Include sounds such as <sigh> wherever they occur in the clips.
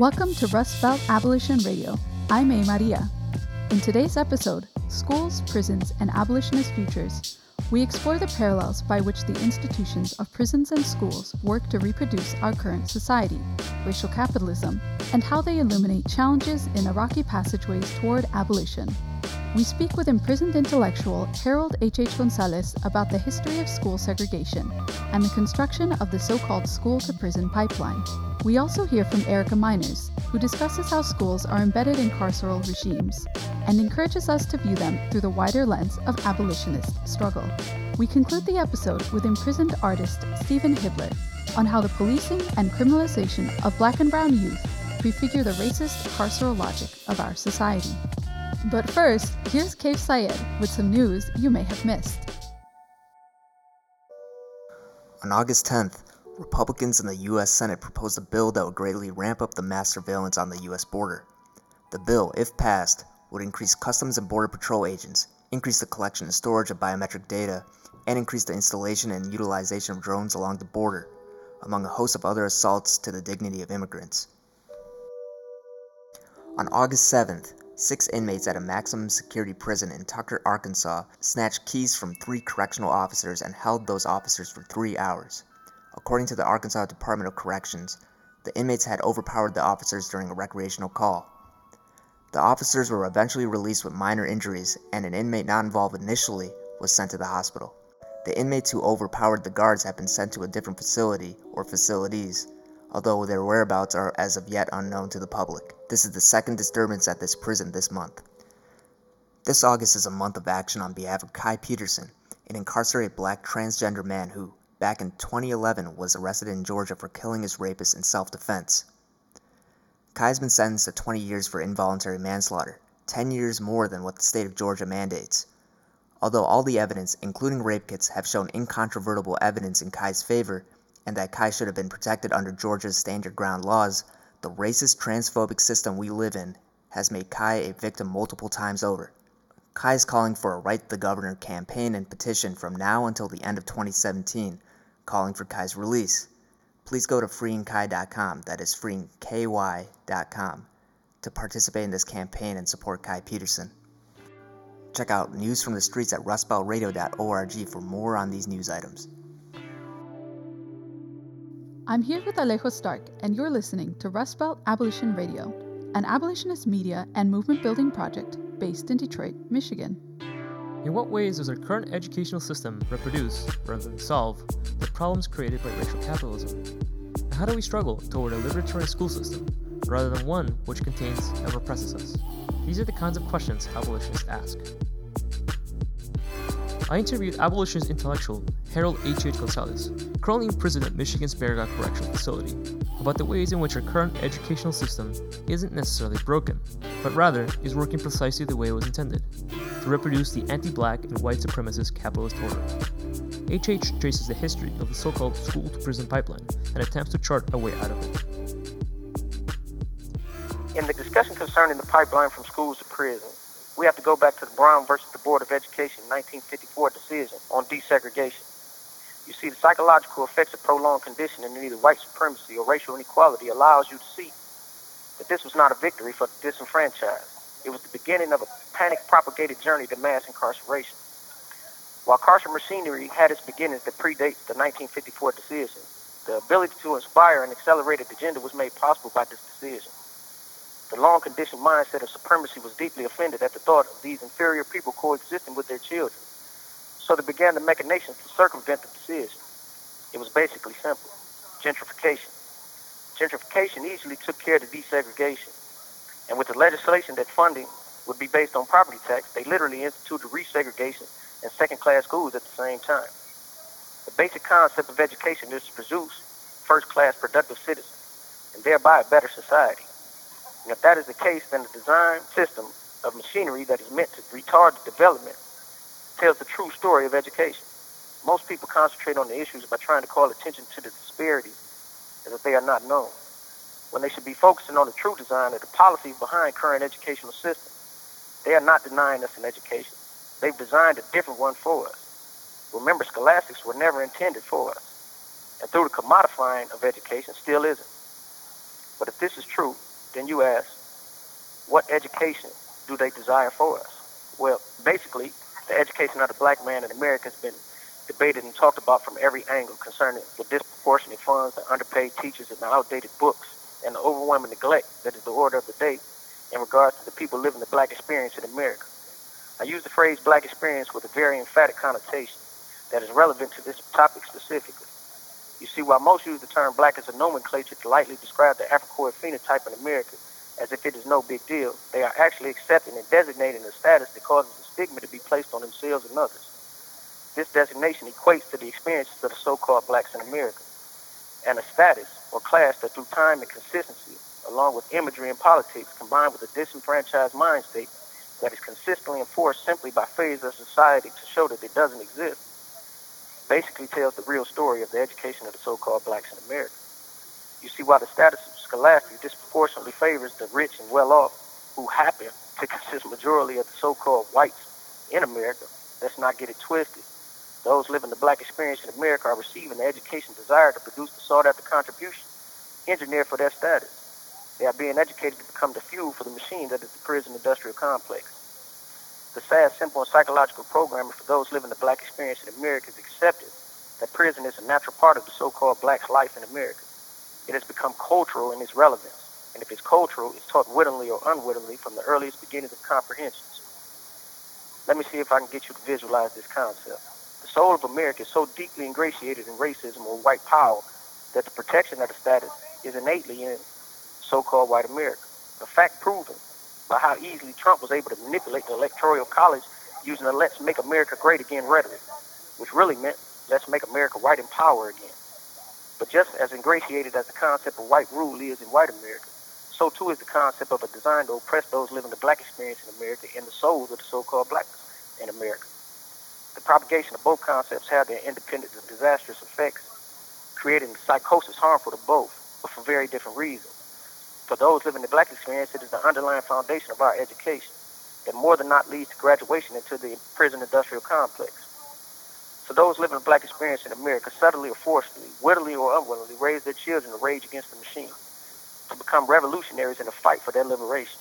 Welcome to Rust Belt Abolition Radio. I'm A. Maria. In today's episode, Schools, Prisons, and Abolitionist Futures, we explore the parallels by which the institutions of prisons and schools work to reproduce our current society, racial capitalism, and how they illuminate challenges in the rocky passageways toward abolition. We speak with imprisoned intellectual Harold H. H. Gonzales about the history of school segregation and the construction of the so called school to prison pipeline. We also hear from Erica Meiners, who discusses how schools are embedded in carceral regimes and encourages us to view them through the wider lens of abolitionist struggle. We conclude the episode with imprisoned artist Steven Hibbler on how the policing and criminalization of black and brown youth prefigure the racist carceral logic of our society. But first, here's Kayf Sayed with some news you may have missed. On August 10th, Republicans in the U.S. Senate proposed a bill that would greatly ramp up the mass surveillance on the U.S. border. The bill, if passed, would increase Customs and Border Patrol agents, increase the collection and storage of biometric data, and increase the installation and utilization of drones along the border, among a host of other assaults to the dignity of immigrants. On August 7th, Six inmates at a maximum security prison in Tucker, Arkansas, snatched keys from three correctional officers and held those officers for three hours. According to the Arkansas Department of Corrections, the inmates had overpowered the officers during a recreational call. The officers were eventually released with minor injuries, and an inmate not involved initially was sent to the hospital. The inmates who overpowered the guards have been sent to a different facility or facilities although their whereabouts are as of yet unknown to the public. This is the second disturbance at this prison this month. This August is a month of action on behalf of Kai Peterson, an incarcerated black transgender man who, back in 2011, was arrested in Georgia for killing his rapist in self defense. Kai's been sentenced to 20 years for involuntary manslaughter, 10 years more than what the state of Georgia mandates. Although all the evidence, including rape kits, have shown incontrovertible evidence in Kai's favor, and that Kai should have been protected under Georgia's stand your ground laws, the racist transphobic system we live in has made Kai a victim multiple times over. Kai is calling for a Write the Governor campaign and petition from now until the end of 2017, calling for Kai's release. Please go to freeingkai.com, that is freeingkai.com, to participate in this campaign and support Kai Peterson. Check out news from the streets at rustbeltradio.org for more on these news items. I'm here with Alejo Stark, and you're listening to Rust Belt Abolition Radio, an abolitionist media and movement building project based in Detroit, Michigan. In what ways does our current educational system reproduce, rather than solve, the problems created by racial capitalism? And how do we struggle toward a liberatory school system, rather than one which contains and represses us? These are the kinds of questions abolitionists ask. I interviewed abolitionist intellectual Harold H. H. Gonzales, currently imprisoned at Michigan's Baraga Correctional Facility, about the ways in which our current educational system isn't necessarily broken, but rather is working precisely the way it was intended to reproduce the anti black and white supremacist capitalist order. HH traces the history of the so called school to prison pipeline and attempts to chart a way out of it. In the discussion concerning the pipeline from schools to prison, we have to go back to the Brown versus the Board of Education 1954 decision on desegregation. You see, the psychological effects of prolonged conditioning in either white supremacy or racial inequality allows you to see that this was not a victory for the disenfranchised. It was the beginning of a panic-propagated journey to mass incarceration. While carceral machinery had its beginnings that predate the 1954 decision, the ability to inspire an accelerated agenda was made possible by this decision. The long conditioned mindset of supremacy was deeply offended at the thought of these inferior people coexisting with their children. So they began the machinations to circumvent the decision. It was basically simple gentrification. Gentrification easily took care of the desegregation. And with the legislation that funding would be based on property tax, they literally instituted resegregation and second class schools at the same time. The basic concept of education is to produce first class productive citizens and thereby a better society. And if that is the case, then the design system of machinery that is meant to retard the development tells the true story of education. Most people concentrate on the issues by trying to call attention to the disparities as if they are not known, when they should be focusing on the true design of the policies behind current educational systems. They are not denying us an education. They've designed a different one for us. Remember, scholastics were never intended for us. And through the commodifying of education, still isn't. But if this is true, Then you ask, what education do they desire for us? Well, basically, the education of the black man in America has been debated and talked about from every angle concerning the disproportionate funds, the underpaid teachers, and the outdated books, and the overwhelming neglect that is the order of the day in regards to the people living the black experience in America. I use the phrase black experience with a very emphatic connotation that is relevant to this topic specifically. You see, while most use the term black as a nomenclature to lightly describe the Afrocoid phenotype in America as if it is no big deal, they are actually accepting and designating a status that causes a stigma to be placed on themselves and others. This designation equates to the experiences of the so-called blacks in America, and a status or class that through time and consistency, along with imagery and politics, combined with a disenfranchised mind state that is consistently enforced simply by phase of society to show that it doesn't exist, basically tells the real story of the education of the so-called blacks in America. You see why the status of Scholastic disproportionately favors the rich and well-off who happen to consist majority of the so-called whites in America. Let's not get it twisted. Those living the black experience in America are receiving the education desired to produce the sought-after contribution engineered for their status. They are being educated to become the fuel for the machine that is the prison industrial complex. The sad, simple, and psychological programming for those living the black experience in America is accepted that prison is a natural part of the so-called black's life in America. It has become cultural in its relevance, and if it's cultural, it's taught wittingly or unwittingly from the earliest beginnings of comprehensions. Let me see if I can get you to visualize this concept. Soul of America is so deeply ingratiated in racism or white power that the protection of the status is innately in so-called white America. A fact proven by how easily Trump was able to manipulate the Electoral College using the Let's Make America Great Again rhetoric, which really meant Let's Make America White in Power Again. But just as ingratiated as the concept of white rule is in white America, so too is the concept of a design to oppress those living the black experience in America and the souls of the so-called blacks in America. The propagation of both concepts have their independent and disastrous effects, creating psychosis harmful to both, but for very different reasons. For those living the black experience, it is the underlying foundation of our education that more than not leads to graduation into the prison industrial complex. For those living the black experience in America, subtly or forcefully, wittily or unwillingly, raise their children to rage against the machine, to become revolutionaries in the fight for their liberation,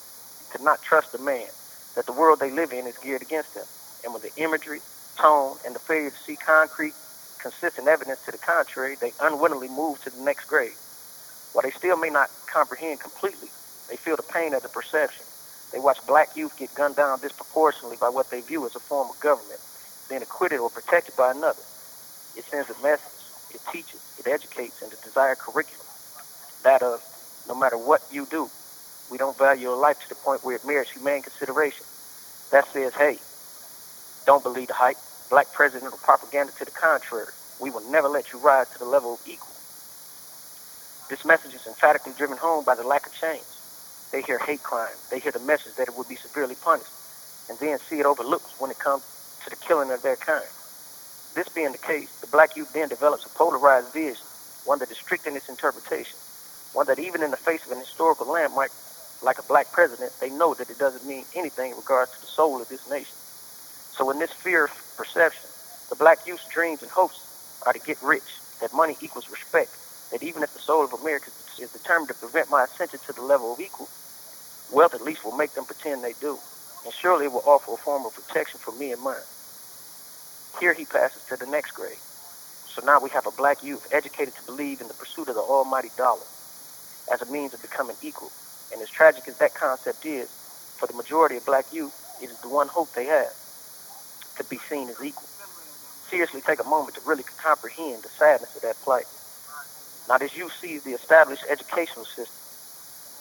to not trust the man, that the world they live in is geared against them, and with the imagery, tone, and the failure to see concrete, consistent evidence to the contrary, they unwittingly move to the next grade. While they still may not comprehend completely, they feel the pain of the perception. They watch black youth get gunned down disproportionately by what they view as a form of government, being acquitted or protected by another. It sends a message, it teaches, it educates in the desired curriculum. That of, no matter what you do, we don't value your life to the point where it merits humane consideration. That says, hey, don't believe the hype. Black presidential propaganda to the contrary. We will never let you rise to the level of equal. This message is emphatically driven home by the lack of change. They hear hate crime. They hear the message that it would be severely punished, and then see it overlooked when it comes to the killing of their kind. This being the case, the black youth then develops a polarized vision, one that is strict in its interpretation, one that even in the face of an historical landmark like a black president, they know that it doesn't mean anything in regards to the soul of this nation. So in this fear of perception, the black youth's dreams and hopes are to get rich, that money equals respect, that even if the soul of America is determined to prevent my ascension to the level of equal, wealth at least will make them pretend they do, and surely it will offer a form of protection for me and mine. Here he passes to the next grade. So now we have a black youth educated to believe in the pursuit of the almighty dollar as a means of becoming equal. And as tragic as that concept is, for the majority of black youth, it is the one hope they have to be seen as equal. Seriously, take a moment to really comprehend the sadness of that plight. Now, this youth sees the established educational system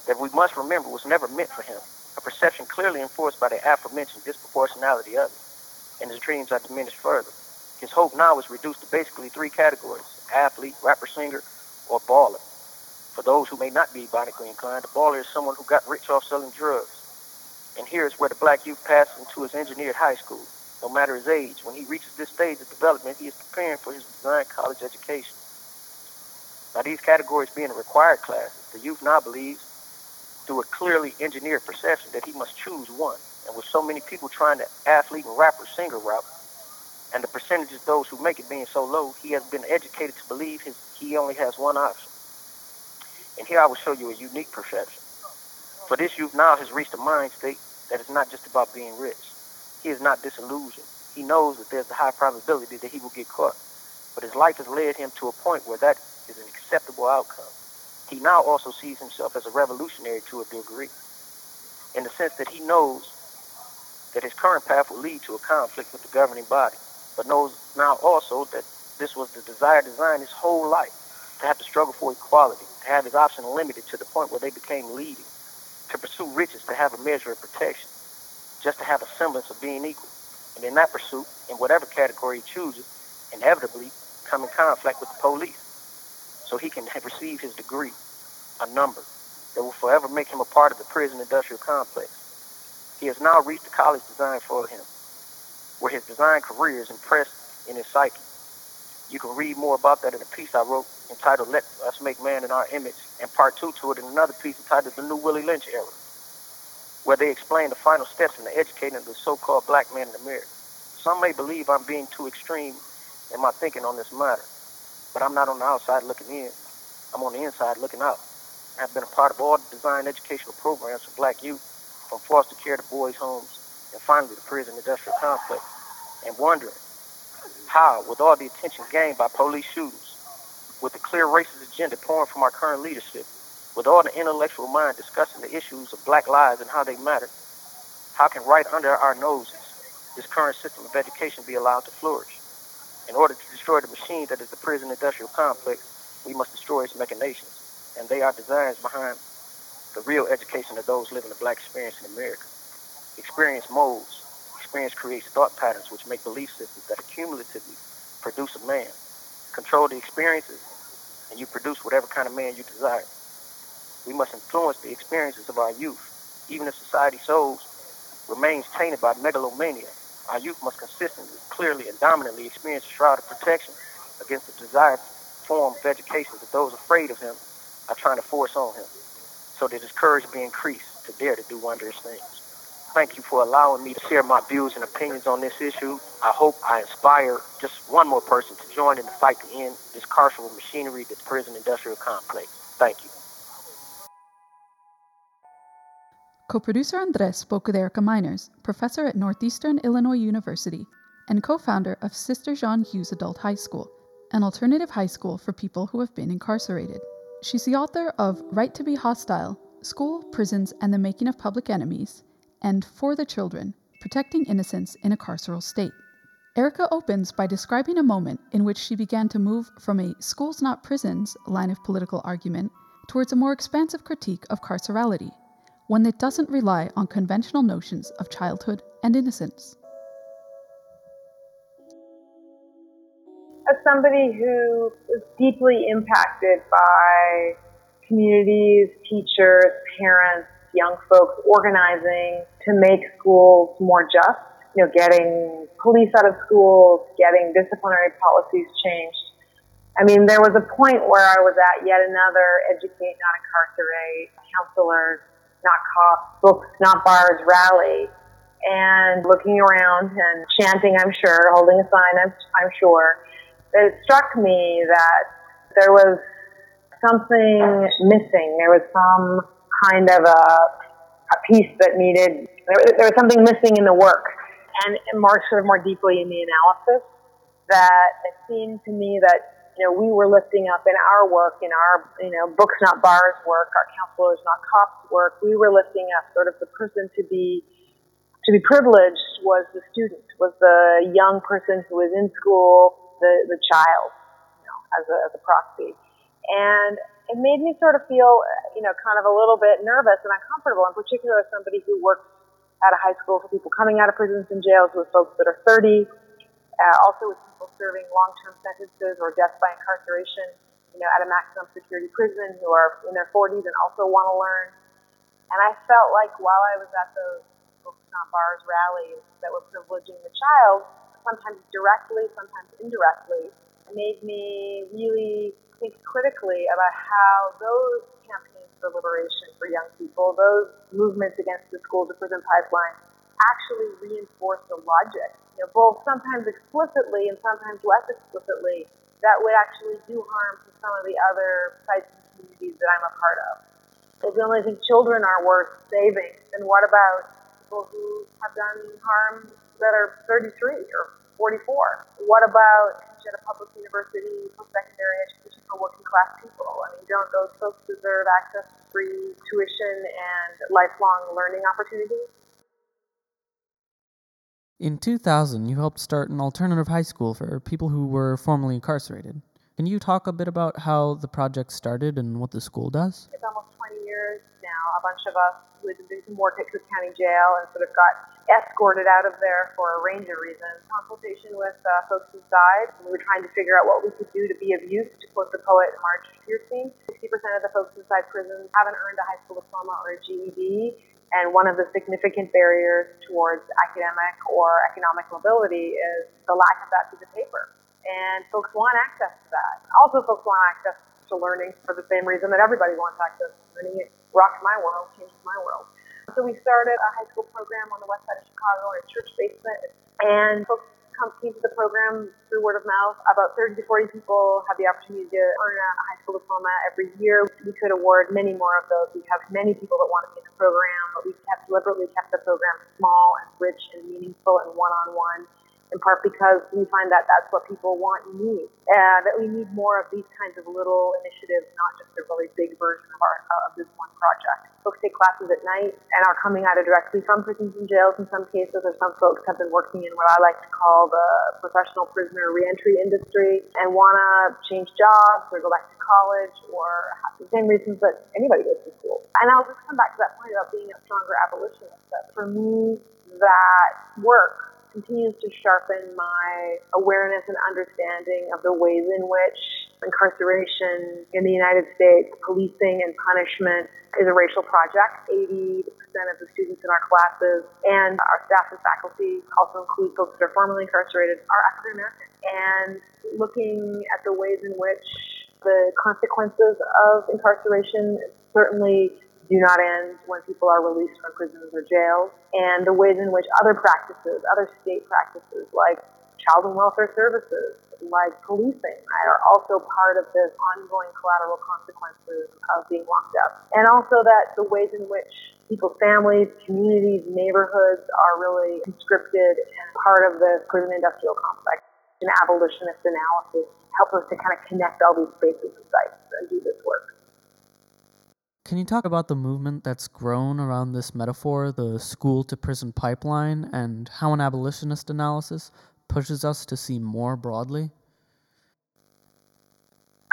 that we must remember was never meant for him, a perception clearly enforced by the aforementioned disproportionality of it, and his dreams are diminished further. His hope now is reduced to basically three categories athlete, rapper, singer, or baller. For those who may not be bionically inclined, a baller is someone who got rich off selling drugs. And here is where the black youth passes into his engineered high school. No matter his age, when he reaches this stage of development, he is preparing for his designed college education. Now, these categories being required classes, the youth now believes, through a clearly engineered perception, that he must choose one. And with so many people trying the athlete and rapper singer route, and the percentage of those who make it being so low, he has been educated to believe his, he only has one option. And here I will show you a unique perception. For this youth now has reached a mind state that is not just about being rich. He is not disillusioned. He knows that there's a high probability that he will get caught. But his life has led him to a point where that is an acceptable outcome. He now also sees himself as a revolutionary to a degree, in the sense that he knows that his current path will lead to a conflict with the governing body, but knows now also that this was the desired design his whole life, to have to struggle for equality, to have his options limited to the point where they became leading, to pursue riches, to have a measure of protection, just to have a semblance of being equal. And in that pursuit, in whatever category he chooses, inevitably come in conflict with the police. So he can receive his degree, a number, that will forever make him a part of the prison industrial complex. He has now reached the college designed for him, where his design career is impressed in his psyche. You can read more about that in a piece I wrote entitled Let Us Make Man in Our Image, and part two to it in another piece entitled The New Willie Lynch Era, where they explain the final steps in the educating of the so-called black man in America. Some may believe I'm being too extreme in my thinking on this matter, but I'm not on the outside looking in. I'm on the inside looking out. I've been a part of all the design educational programs for black youth, from foster care to boys' homes, and finally the prison industrial complex, and wondering how, with all the attention gained by police shootings, with the clear racist agenda pouring from our current leadership, with all the intellectual mind discussing the issues of black lives and how they matter, how can right under our noses this current system of education be allowed to flourish? In order to destroy the machine that is the prison industrial complex, we must destroy its machinations. And they are designs behind the real education of those living the black experience in America. Experience molds. Experience creates thought patterns which make belief systems that accumulatively produce a man. Control the experiences, and you produce whatever kind of man you desire. We must influence the experiences of our youth, even if society's souls remains tainted by megalomania. Our youth must consistently, clearly, and dominantly experience a shroud of protection against the desired form of education that those afraid of him are trying to force on him, so that his courage be increased to dare to do wondrous things. Thank you for allowing me to share my views and opinions on this issue. I hope I inspire just one more person to join in the fight to end this carceral machinery, this prison industrial complex. Thank you. Co-producer Andres spoke with Erica Meiners, professor at Northeastern Illinois University and co-founder of Sister Jean Hughes Adult High School, an alternative high school for people who have been incarcerated. She's the author of Right to be Hostile, School, Prisons, and the Making of Public Enemies, and For the Children, Protecting Innocence in a Carceral State. Erica opens by describing a moment in which she began to move from a schools not prisons line of political argument towards a more expansive critique of carcerality, one that doesn't rely on conventional notions of childhood and innocence. As somebody who is deeply impacted by communities, teachers, parents, young folks organizing to make schools more just, you know, getting police out of schools, getting disciplinary policies changed. I mean, there was a point where I was at yet another educate, not incarcerate, counselors, not cops, books, not bars rally, and looking around and chanting, I'm sure, holding a sign, I'm, I'm sure, it struck me that there was something missing. There was some kind of a, a piece that needed, there, was something missing in the work and, and more sort of more deeply in the analysis that it seemed to me that you know, we were lifting up in our work, in our, you know, books not bars work, our counselors not cops work, we were lifting up sort of the person to be, to be privileged was the student, was the young person who was in school, the, the child, you know, as a, as a proxy. And it made me sort of feel, you know, kind of a little bit nervous and uncomfortable, in particular as somebody who works at a high school for people coming out of prisons and jails with folks that are 30, uh, also with serving long-term sentences or death by incarceration, you know, at a maximum security prison who are in their 40s and also want to learn. And I felt like while I was at those Books Not Bars rallies that were privileging the child, sometimes directly, sometimes indirectly, it made me really think critically about how those campaigns for liberation for young people, those movements against the school to prison pipeline, actually reinforce the logic, you know, both sometimes explicitly and sometimes less explicitly, that would actually do harm to some of the other sites and communities that I'm a part of. If we only think children are worth saving, then what about people who have done harm that are 33 or 44? What about at a public university post-secondary education for working class people? I mean, don't those folks deserve access to free tuition and lifelong learning opportunities? In 2000, you helped start an alternative high school for people who were formerly incarcerated. Can you talk a bit about how the project started and what the school does? It's almost 20 years now. A bunch of us who had been some work at Cook County Jail and sort of got escorted out of there for a range of reasons. Consultation with uh, folks inside. We were trying to figure out what we could do to be of use, to quote the poet Marge Piercy. 60% of the folks inside prisons haven't earned a high school diploma or a GED. And one of the significant barriers towards academic or economic mobility is the lack of that piece of paper. And folks want access to that. Also, folks want access to learning for the same reason that everybody wants access to learning. It rocked my world, changed my world. So we started a high school program on the west side of Chicago in a church basement. And folks come, came to the program through word of mouth. About 30 to 40 people have the opportunity to earn a high school diploma every year. We could award many more of those. We have many people that want to be in the program, but we have deliberately kept the program small and rich and meaningful and one-on-one in part because we find that that's what people want and need. And that we need more of these kinds of little initiatives, not just a really big version of, our, of this one project. Folks take classes at night and are coming either directly from prisons and jails in some cases, or some folks have been working in what I like to call the professional prisoner reentry industry and want to change jobs or go back to college or the same reasons that anybody goes to school. And I'll just come back to that point about being a stronger abolitionist. That for me, that work continues to sharpen my awareness and understanding of the ways in which incarceration in the United States, policing and punishment is a racial project. 80% of the students in our classes and our staff and faculty also include folks that are formerly incarcerated are African American. And looking at the ways in which the consequences of incarceration certainly do not end when people are released from prisons or jails, and the ways in which other practices, other state practices like child and welfare services, like policing, are also part of this ongoing collateral consequences of being locked up. And also that the ways in which people's families, communities, neighborhoods are really conscripted and part of the prison industrial complex. An abolitionist analysis helps us to kind of connect all these spaces and sites and do this work. Can you talk about the movement that's grown around this metaphor, the school to prison pipeline, and how an abolitionist analysis pushes us to see more broadly?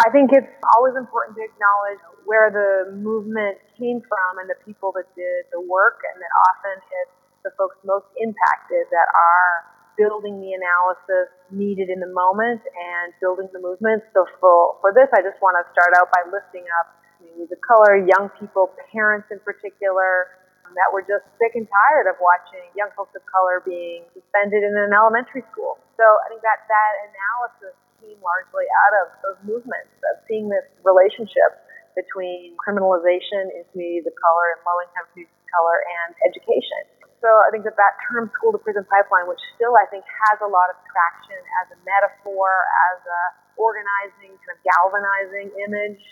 I think it's always important to acknowledge where the movement came from and the people that did the work, and that often it's the folks most impacted that are building the analysis needed in the moment and building the movement. So for, for this, I just want to start out by lifting up communities of color, young people, parents in particular, um, that were just sick and tired of watching young folks of color being suspended in an elementary school. So I think that that analysis came largely out of those movements of seeing this relationship between criminalization in communities of color and low-income communities of color and education. So I think that that term school to prison pipeline, which still I think has a lot of traction as a metaphor, as a organizing, kind of galvanizing image,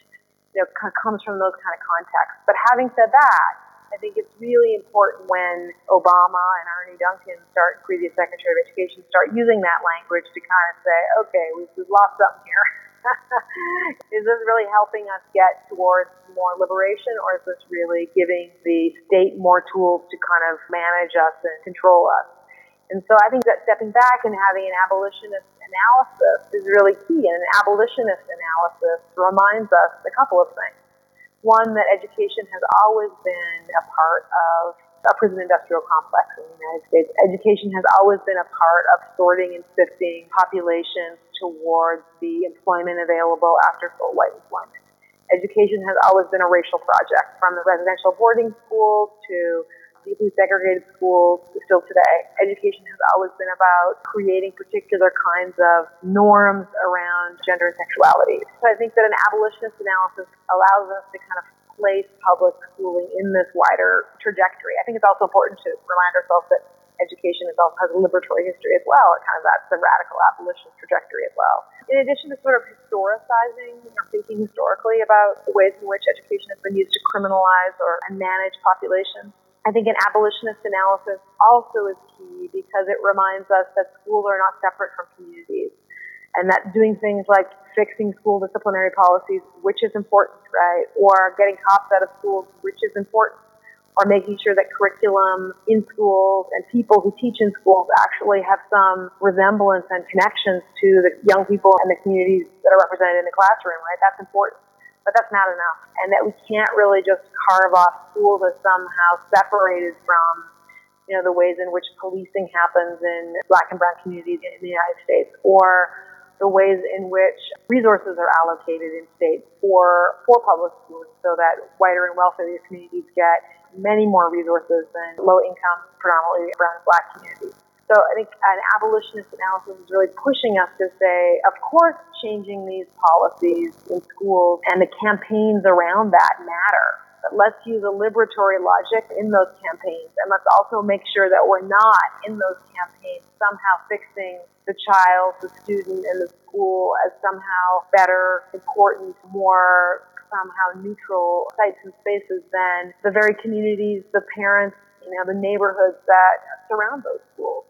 you know, comes from those kind of contexts. But having said that, I think it's really important when Obama and Arne Duncan start, previous Secretary of Education, start using that language to kind of say, okay, we've, we've lost something here. <laughs> is this really helping us get towards more liberation, or is this really giving the state more tools to kind of manage us and control us? And so I think that stepping back and having an abolitionist analysis is really key. And an abolitionist analysis reminds us a couple of things. One, that education has always been a part of a prison industrial complex in the United States. Education has always been a part of sorting and sifting populations towards the employment available after full white employment. Education has always been a racial project, from the residential boarding schools to deeply segregated schools still today. Education has always been about creating particular kinds of norms around gender and sexuality. So I think that an abolitionist analysis allows us to kind of place public schooling in this wider trajectory. I think it's also important to remind ourselves that education also has a liberatory history as well. It kind of that's the radical abolitionist trajectory as well. In addition to sort of historicizing or thinking historically about the ways in which education has been used to criminalize or manage populations, I think an abolitionist analysis also is key because it reminds us that schools are not separate from communities and that doing things like fixing school disciplinary policies, which is important, right, or getting cops out of schools, which is important, or making sure that curriculum in schools and people who teach in schools actually have some resemblance and connections to the young people and the communities that are represented in the classroom, right? That's important. But that's not enough. And that we can't really just carve off schools as somehow separated from you know, the ways in which policing happens in black and brown communities in the United States or the ways in which resources are allocated in states for, for public schools so that whiter and wealthier communities get many more resources than low income, predominantly brown and black communities. So I think an abolitionist analysis is really pushing us to say, of course, changing these policies in schools and the campaigns around that matter. But let's use a liberatory logic in those campaigns. And let's also make sure that we're not in those campaigns somehow fixing the child, the student, and the school as somehow better, important, more somehow neutral sites and spaces than the very communities, the parents, you know, the neighborhoods that surround those schools.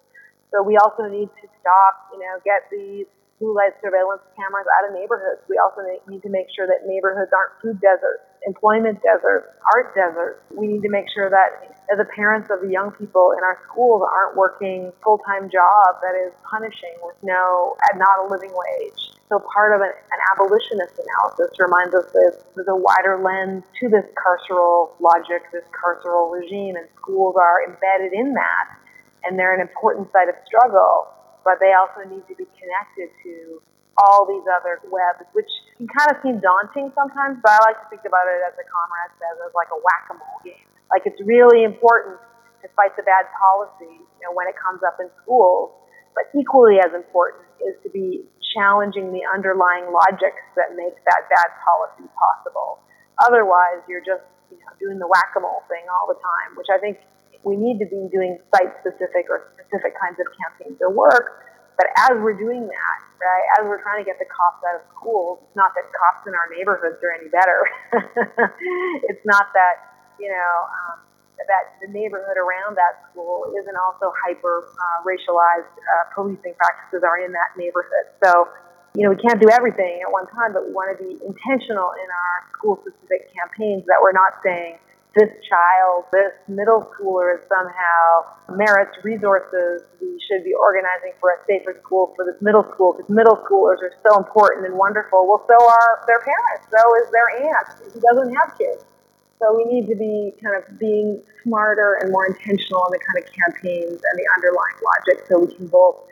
So we also need to stop, you know, get these blue light surveillance cameras out of neighborhoods. We also need to make sure that neighborhoods aren't food deserts, employment deserts, art deserts. We need to make sure that the parents of the young people in our schools aren't working full-time job that is punishing with no, not a living wage. So part of an, an abolitionist analysis reminds us that there's a wider lens to this carceral logic, this carceral regime, and schools are embedded in that. And they're an important site of struggle, but they also need to be connected to all these other webs, which can kind of seem daunting sometimes, but I like to think about it as a comrade says, as like a whack-a-mole game. Like it's really important to fight the bad policy, you know, when it comes up in schools, but equally as important is to be challenging the underlying logics that make that bad policy possible. Otherwise, you're just you know, doing the whack-a-mole thing all the time, which I think we need to be doing site-specific or specific kinds of campaigns or work. But as we're doing that, right, as we're trying to get the cops out of schools, it's not that cops in our neighborhoods are any better. <laughs> it's not that, you know, um, that the neighborhood around that school isn't also hyper uh, racialized uh, policing practices are in that neighborhood. So, you know, we can't do everything at one time, but we want to be intentional in our school specific campaigns that we're not saying this child, this middle schooler is somehow merits resources. We should be organizing for a safer school for this middle school because middle schoolers are so important and wonderful. Well, so are their parents. So is their aunt who doesn't have kids. So we need to be kind of being smarter and more intentional in the kind of campaigns and the underlying logic so we can both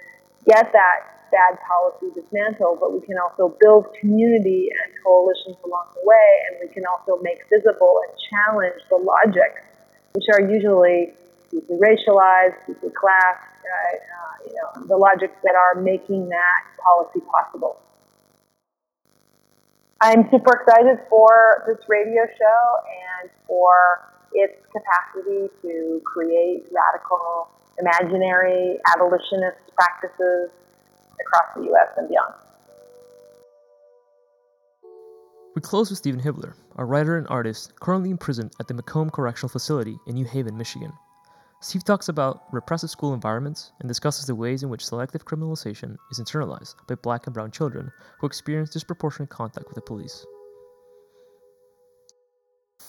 get that bad policy dismantled, but we can also build community and coalitions along the way, and we can also make visible and challenge the logics, which are usually deeply racialized, deeply class, right? Uh, you know, the logics that are making that policy possible. I'm super excited for this radio show and for its capacity to create radical, imaginary abolitionist practices across the U.S. and beyond. We close with Steven Hibbler, a writer and artist currently imprisoned at the Macomb Correctional Facility in New Haven, Michigan. Steve talks about repressive school environments and discusses the ways in which selective criminalization is internalized by black and brown children who experience disproportionate contact with the police.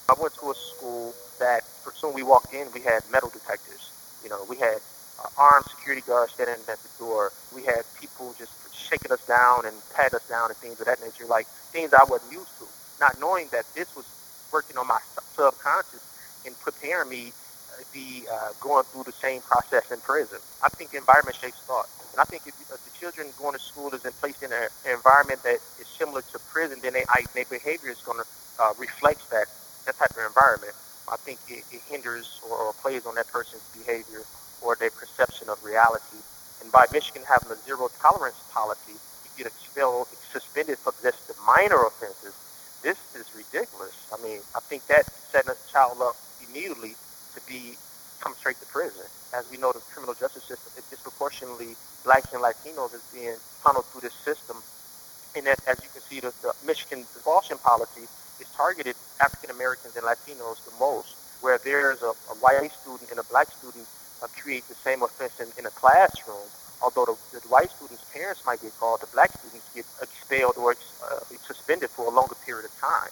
I went to a school that, as soon as we walked in, we had metal detectors. You know, we had armed security guards standing at the door. We had people just shaking us down and pat us down and things of that nature, like things I wasn't used to. Not knowing that this was working on my subconscious and preparing me to be uh, going through the same process in prison. I think environment shapes thought. And I think if, if the children going to school is in placed in an environment that is similar to prison, then they, their behavior is going to uh, reflect that, that type of environment. I think it, it hinders or, or plays on that person's behavior or their perception of reality. And by Michigan having a zero tolerance policy, you get expelled, suspended for just the minor offenses. This is ridiculous. I mean, I think that setting a child up immediately to be come straight to prison. As we know, the criminal justice system is disproportionately blacks and Latinos is being funneled through this system. And that, as you can see, the, the Michigan expulsion policy is targeted African Americans and Latinos the most, where there's a, a white student and a black student uh, create the same offense in, in a classroom. Although the, the white student's parents might get called, the black students get expelled or uh, suspended for a longer period of time.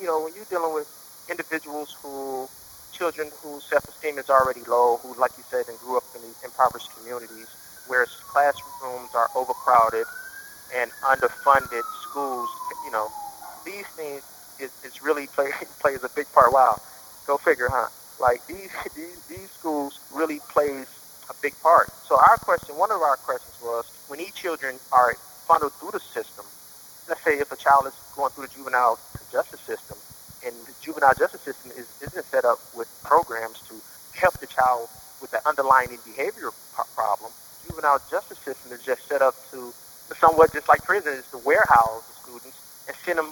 You know, when you're dealing with individuals who, children whose self-esteem is already low, who, like you said, and grew up in these impoverished communities, where classrooms are overcrowded and underfunded schools, you know, these things is, is really play, <laughs> plays a big part. Wow, go figure, huh? Like these <laughs> these these schools really plays a big part. So our question, one of our questions was, when these children are funneled through the system, let's say if a child is going through the juvenile justice system, and the juvenile justice system is, isn't set up with programs to help the child with the underlying behavior problem, juvenile justice system is just set up to somewhat just like prison is to warehouse the students and send them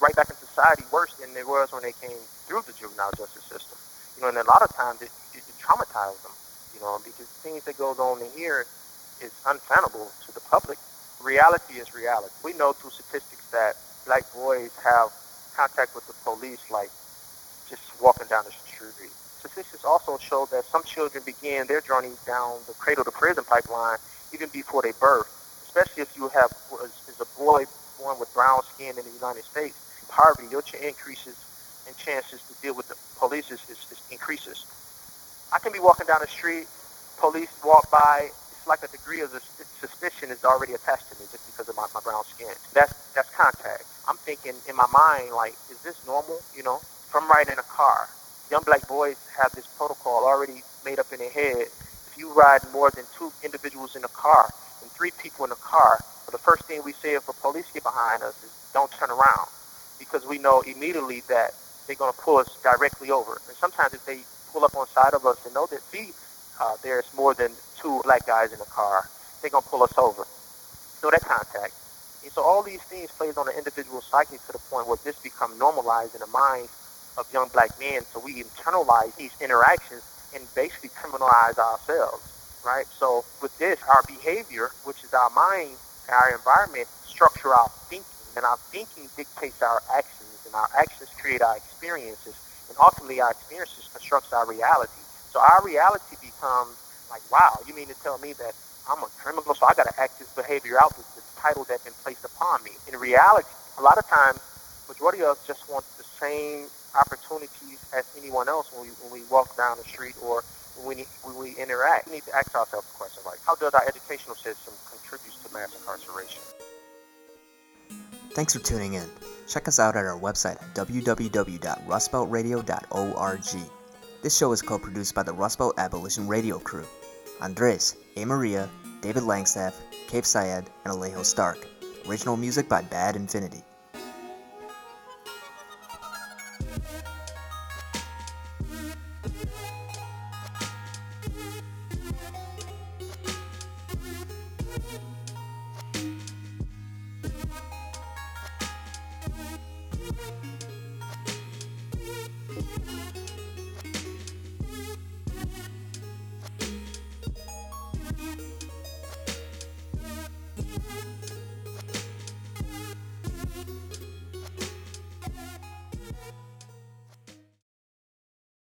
right back in society worse than they was when they came through the juvenile justice system. You know, and a lot of times it, it, it traumatizes them, you know, because things that goes on in here is unfathomable to the public. Reality is reality. We know through statistics that black boys have contact with the police like just walking down the street statistics also show that some children begin their journey down the cradle to prison pipeline even before they birth, especially if you have is a boy born with brown skin in the United States. Poverty, your increases and chances to deal with the police is, is, is increases. I can be walking down the street, police walk by, it's like a degree of suspicion is already attached to me just because of my, my brown skin. That's that's contact. I'm thinking in my mind like, is this normal? You know, from riding in a car, young black boys have this protocol already made up in their head. If you ride more than two individuals in a car and three people in a car, the first thing we say if a police get behind us is don't turn around because we know immediately that they're going to pull us directly over. And sometimes if they pull up on side of us and know that see uh, there's more than two black guys in a car, they're going to pull us over. So that contact. And so all these things plays on the individual psyche to the point where this become normalized in the minds of young black men. So we internalize these interactions and basically criminalize ourselves, right? So with this, our behavior, which is our mind, our environment, structure our thinking, and our thinking dictates our actions, our actions create our experiences, and ultimately our experiences constructs our reality. So our reality becomes like, wow, you mean to tell me that I'm a criminal, so I got to act this behavior out with this title that's been placed upon me. In reality, a lot of times, majority of us just want the same opportunities as anyone else when we, when we walk down the street or when we, when we interact. We need to ask ourselves the question like, how does our educational system contribute to mass incarceration? Thanks for tuning in. Check us out at our website www.rustbeltradio.org. This show is co-produced by the Rust Belt Abolition Radio crew. Andres, A. Maria, David Langstaff, Cape Syed, and Alejo Stark. Original music by Bad Infinity.